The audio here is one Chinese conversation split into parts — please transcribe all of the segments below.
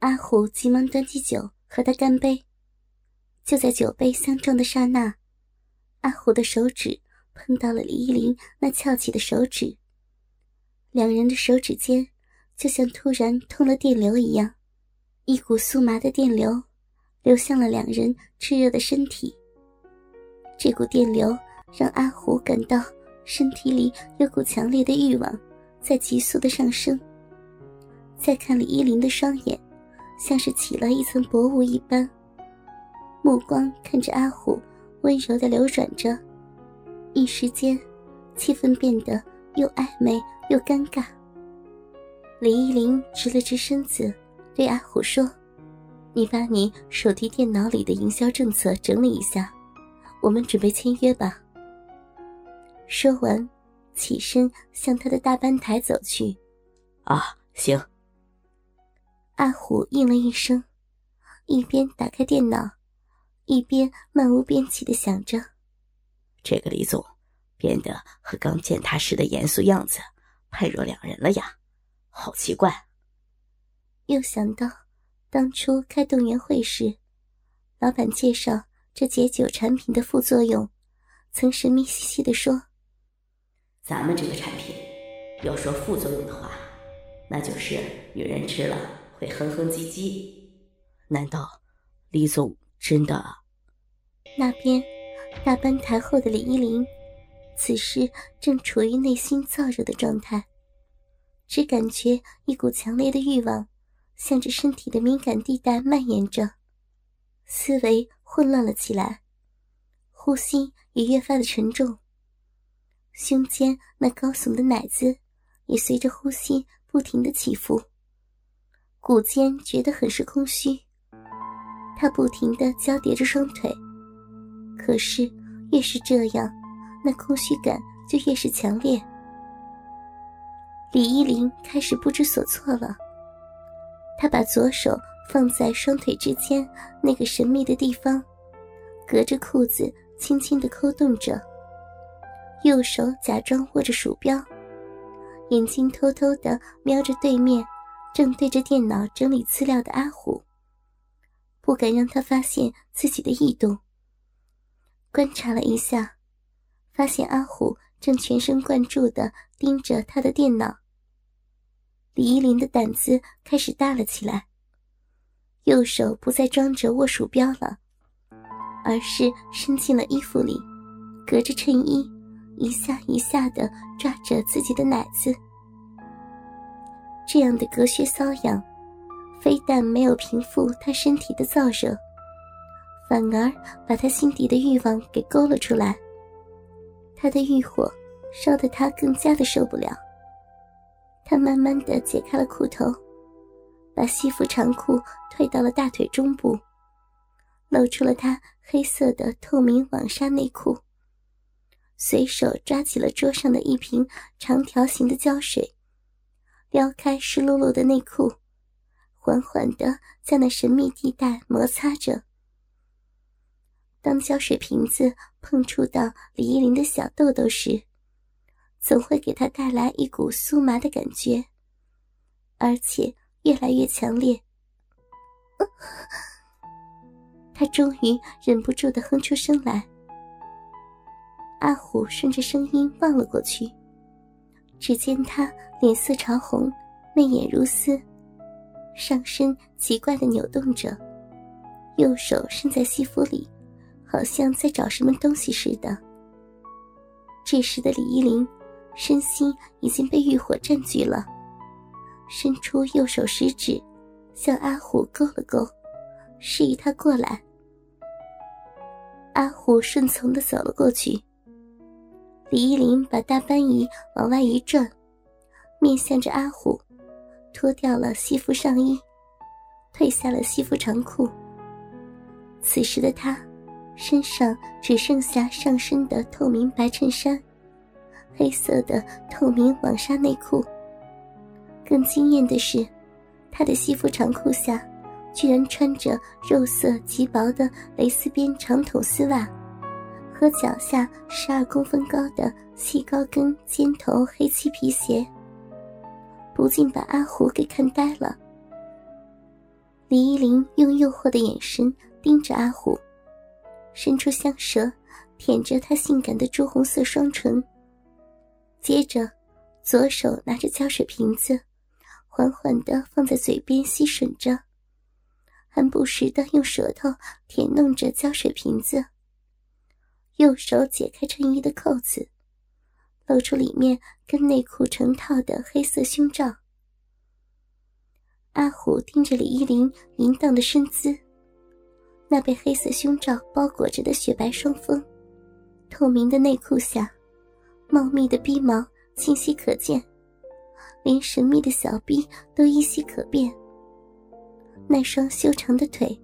阿虎急忙端起酒和他干杯。就在酒杯相撞的刹那，阿虎的手指碰到了李依林那翘起的手指，两人的手指间就像突然通了电流一样，一股酥麻的电流流向了两人炽热的身体。这股电流让阿虎感到身体里有股强烈的欲望在急速的上升。再看李依林的双眼，像是起了一层薄雾一般。目光看着阿虎，温柔的流转着，一时间，气氛变得又暧昧又尴尬。李依林直了直身子，对阿虎说：“你把你手提电脑里的营销政策整理一下，我们准备签约吧。”说完，起身向他的大班台走去。“啊，行。”阿虎应了一声，一边打开电脑。一边漫无边际的想着，这个李总变得和刚见他时的严肃样子判若两人了呀，好奇怪。又想到当初开动员会时，老板介绍这解酒产品的副作用，曾神秘兮兮的说：“咱们这个产品，要说副作用的话，那就是女人吃了会哼哼唧唧。难道李总？”真的。那边，大班台后的李依林，此时正处于内心燥热的状态，只感觉一股强烈的欲望，向着身体的敏感地带蔓延着，思维混乱了起来，呼吸也越发的沉重，胸间那高耸的奶子也随着呼吸不停的起伏，骨间觉得很是空虚。他不停的交叠着双腿，可是越是这样，那空虚感就越是强烈。李依林开始不知所措了。他把左手放在双腿之间那个神秘的地方，隔着裤子轻轻的抠动着，右手假装握着鼠标，眼睛偷偷的瞄着对面正对着电脑整理资料的阿虎。不敢让他发现自己的异动。观察了一下，发现阿虎正全神贯注的盯着他的电脑。李依林的胆子开始大了起来，右手不再装着握鼠标了，而是伸进了衣服里，隔着衬衣，一下一下的抓着自己的奶子。这样的隔靴搔痒。非但没有平复他身体的燥热，反而把他心底的欲望给勾了出来。他的欲火烧得他更加的受不了。他慢慢的解开了裤头，把西服长裤退到了大腿中部，露出了他黑色的透明网纱内裤。随手抓起了桌上的一瓶长条形的胶水，撩开湿漉漉的内裤。缓缓的在那神秘地带摩擦着。当胶水瓶子碰触到李依林的小豆豆时，总会给他带来一股酥麻的感觉，而且越来越强烈。他终于忍不住的哼出声来。阿虎顺着声音望了过去，只见他脸色潮红，媚眼如丝。上身奇怪的扭动着，右手伸在西服里，好像在找什么东西似的。这时的李依林，身心已经被欲火占据了，伸出右手食指，向阿虎勾了勾，示意他过来。阿虎顺从的走了过去。李依林把大班仪往外一转，面向着阿虎。脱掉了西服上衣，褪下了西服长裤。此时的他，身上只剩下上身的透明白衬衫，黑色的透明网纱内裤。更惊艳的是，他的西服长裤下，居然穿着肉色极薄的蕾丝边长筒丝袜，和脚下十二公分高的细高跟尖头黑漆皮鞋。不禁把阿虎给看呆了。李依林用诱惑的眼神盯着阿虎，伸出香舌舔着他性感的朱红色双唇。接着，左手拿着胶水瓶子，缓缓的放在嘴边吸吮着，还不时的用舌头舔弄着胶水瓶子。右手解开衬衣的扣子，露出里面跟内裤成套的黑色胸罩。阿虎盯着李依林淫荡的身姿，那被黑色胸罩包裹着的雪白双峰，透明的内裤下，茂密的逼毛清晰可见，连神秘的小臂都依稀可辨。那双修长的腿。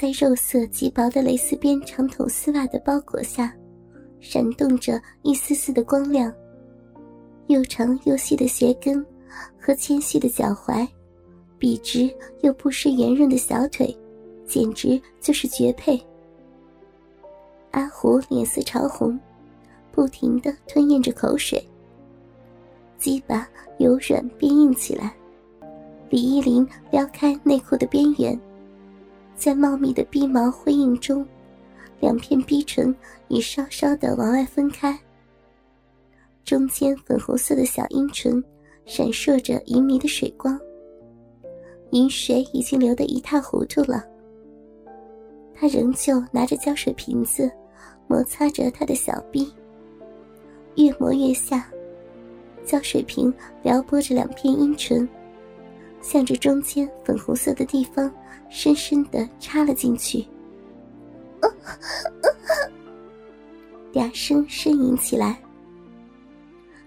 在肉色极薄的蕾丝边长筒丝袜的包裹下，闪动着一丝丝的光亮。又长又细的鞋跟和纤细的脚踝，笔直又不失圆润的小腿，简直就是绝配。阿虎脸色潮红，不停的吞咽着口水。鸡巴由软变硬起来，李依林撩开内裤的边缘。在茂密的逼毛辉映中，两片逼唇已稍稍的往外分开。中间粉红色的小阴唇闪烁着银迷的水光，银水已经流得一塌糊涂了。他仍旧拿着胶水瓶子，摩擦着他的小臂，越磨越下，胶水瓶撩拨着两片阴唇。向着中间粉红色的地方深深的插了进去，嗲声呻吟起来。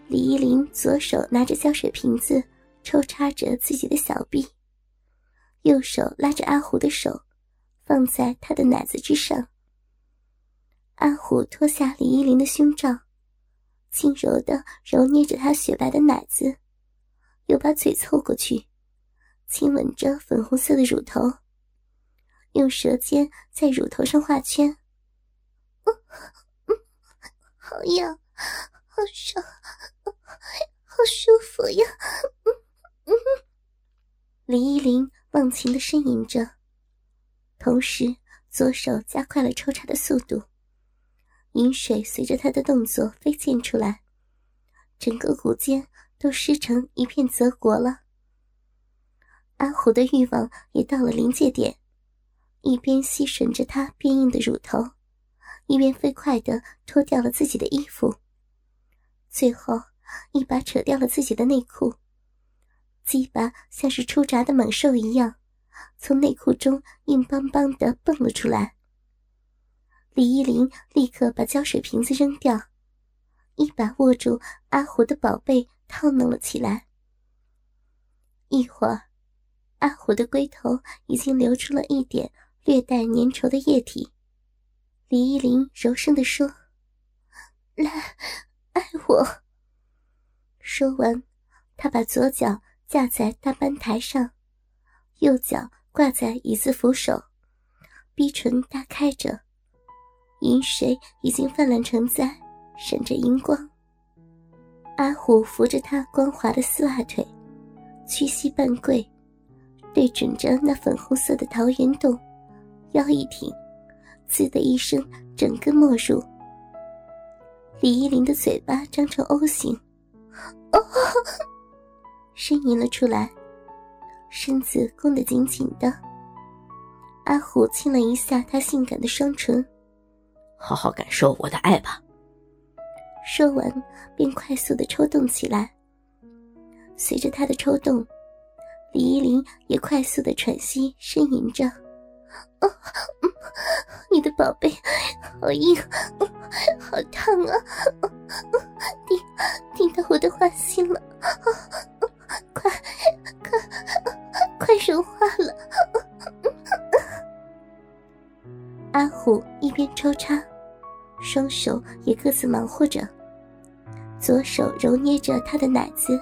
李依林左手拿着胶水瓶子抽插着自己的小臂，右手拉着阿虎的手，放在他的奶子之上。阿虎脱下李依林的胸罩，轻柔的揉捏着她雪白的奶子，又把嘴凑过去。亲吻着粉红色的乳头，用舌尖在乳头上画圈。好痒，好爽，好舒服呀！李依林忘情的呻吟着，同时左手加快了抽插的速度，饮水随着他的动作飞溅出来，整个骨间都湿成一片泽国了。阿虎的欲望也到了临界点，一边吸吮着她变硬的乳头，一边飞快地脱掉了自己的衣服，最后一把扯掉了自己的内裤，鸡巴像是出闸的猛兽一样，从内裤中硬邦邦地蹦了出来。李依林立刻把胶水瓶子扔掉，一把握住阿虎的宝贝，套弄了起来。一会儿。阿虎的龟头已经流出了一点略带粘稠的液体，李依林柔声地说：“来，爱我。”说完，他把左脚架在大班台上，右脚挂在椅子扶手，逼唇大开着，饮水已经泛滥成灾，闪着荧光。阿虎扶着他光滑的丝袜腿，屈膝半跪。对准着那粉红色的桃源洞，腰一挺，滋的一声，整个没入。李依林的嘴巴张成 O 型，哦，呻吟了出来，身子弓得紧紧的。阿虎亲了一下她性感的双唇，好好感受我的爱吧。说完，便快速的抽动起来。随着他的抽动。李依林也快速的喘息呻吟着：“哦，你的宝贝好硬，好烫啊！顶顶到我的花心了，快快快融化了！”阿虎一边抽插，双手也各自忙活着，左手揉捏着他的奶子。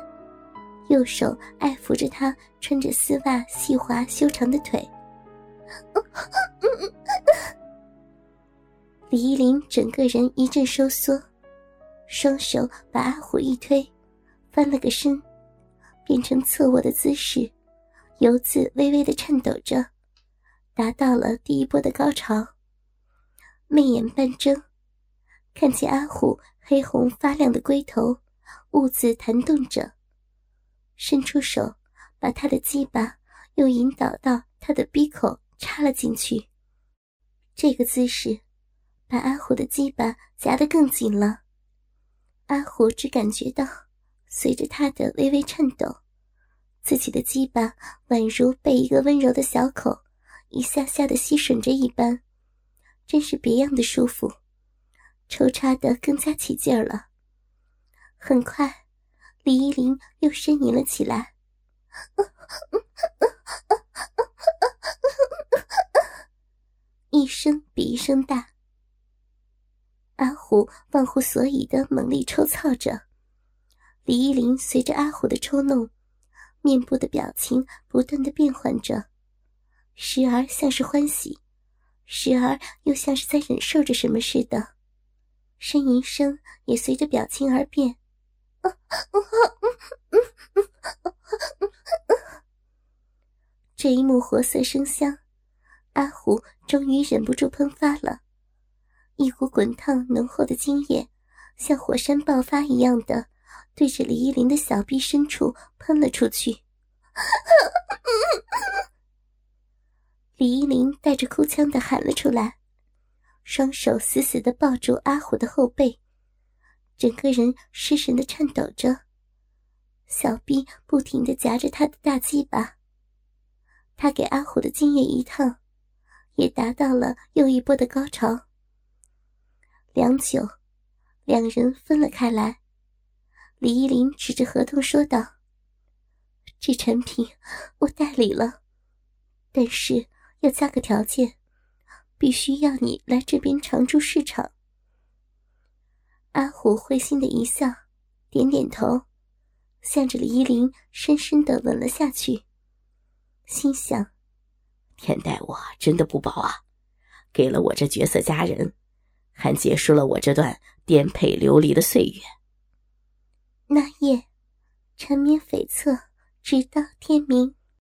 右手爱抚着她穿着丝袜细滑修长的腿，李依林整个人一阵收缩，双手把阿虎一推，翻了个身，变成侧卧的姿势，游子微微的颤抖着，达到了第一波的高潮，媚眼半睁，看见阿虎黑红发亮的龟头兀自弹动着，伸出手把他的鸡巴又引导到他的鼻口插了进去。这个姿势把阿虎的鸡巴夹得更紧了。阿虎只感觉到随着他的微微颤抖，自己的鸡巴宛如被一个温柔的小口。一下下的吸吮着一般，真是别样的舒服，抽插的更加起劲儿了。很快，李依林又呻吟了起来，一声比一声大。阿虎忘乎所以的猛力抽操着，李依林随着阿虎的抽弄，面部的表情不断的变换着。时而像是欢喜，时而又像是在忍受着什么似的，呻吟声也随着表情而变。这一幕活色生香，阿虎终于忍不住喷发了，一股滚烫浓厚的精液，像火山爆发一样的，对着李依林的小臂深处喷了出去。李依林带着哭腔的喊了出来，双手死死的抱住阿虎的后背，整个人失神的颤抖着，小臂不停的夹着他的大鸡巴。他给阿虎的精液一烫，也达到了又一波的高潮。良久，两人分了开来。李依林指着合同说道：“这产品我代理了，但是。”要加个条件，必须要你来这边常驻市场。阿虎会心的一笑，点点头，向着李依林深深的吻了下去，心想：天待我真的不薄啊，给了我这绝色佳人，还结束了我这段颠沛流离的岁月。那夜，缠绵悱恻，直到天明。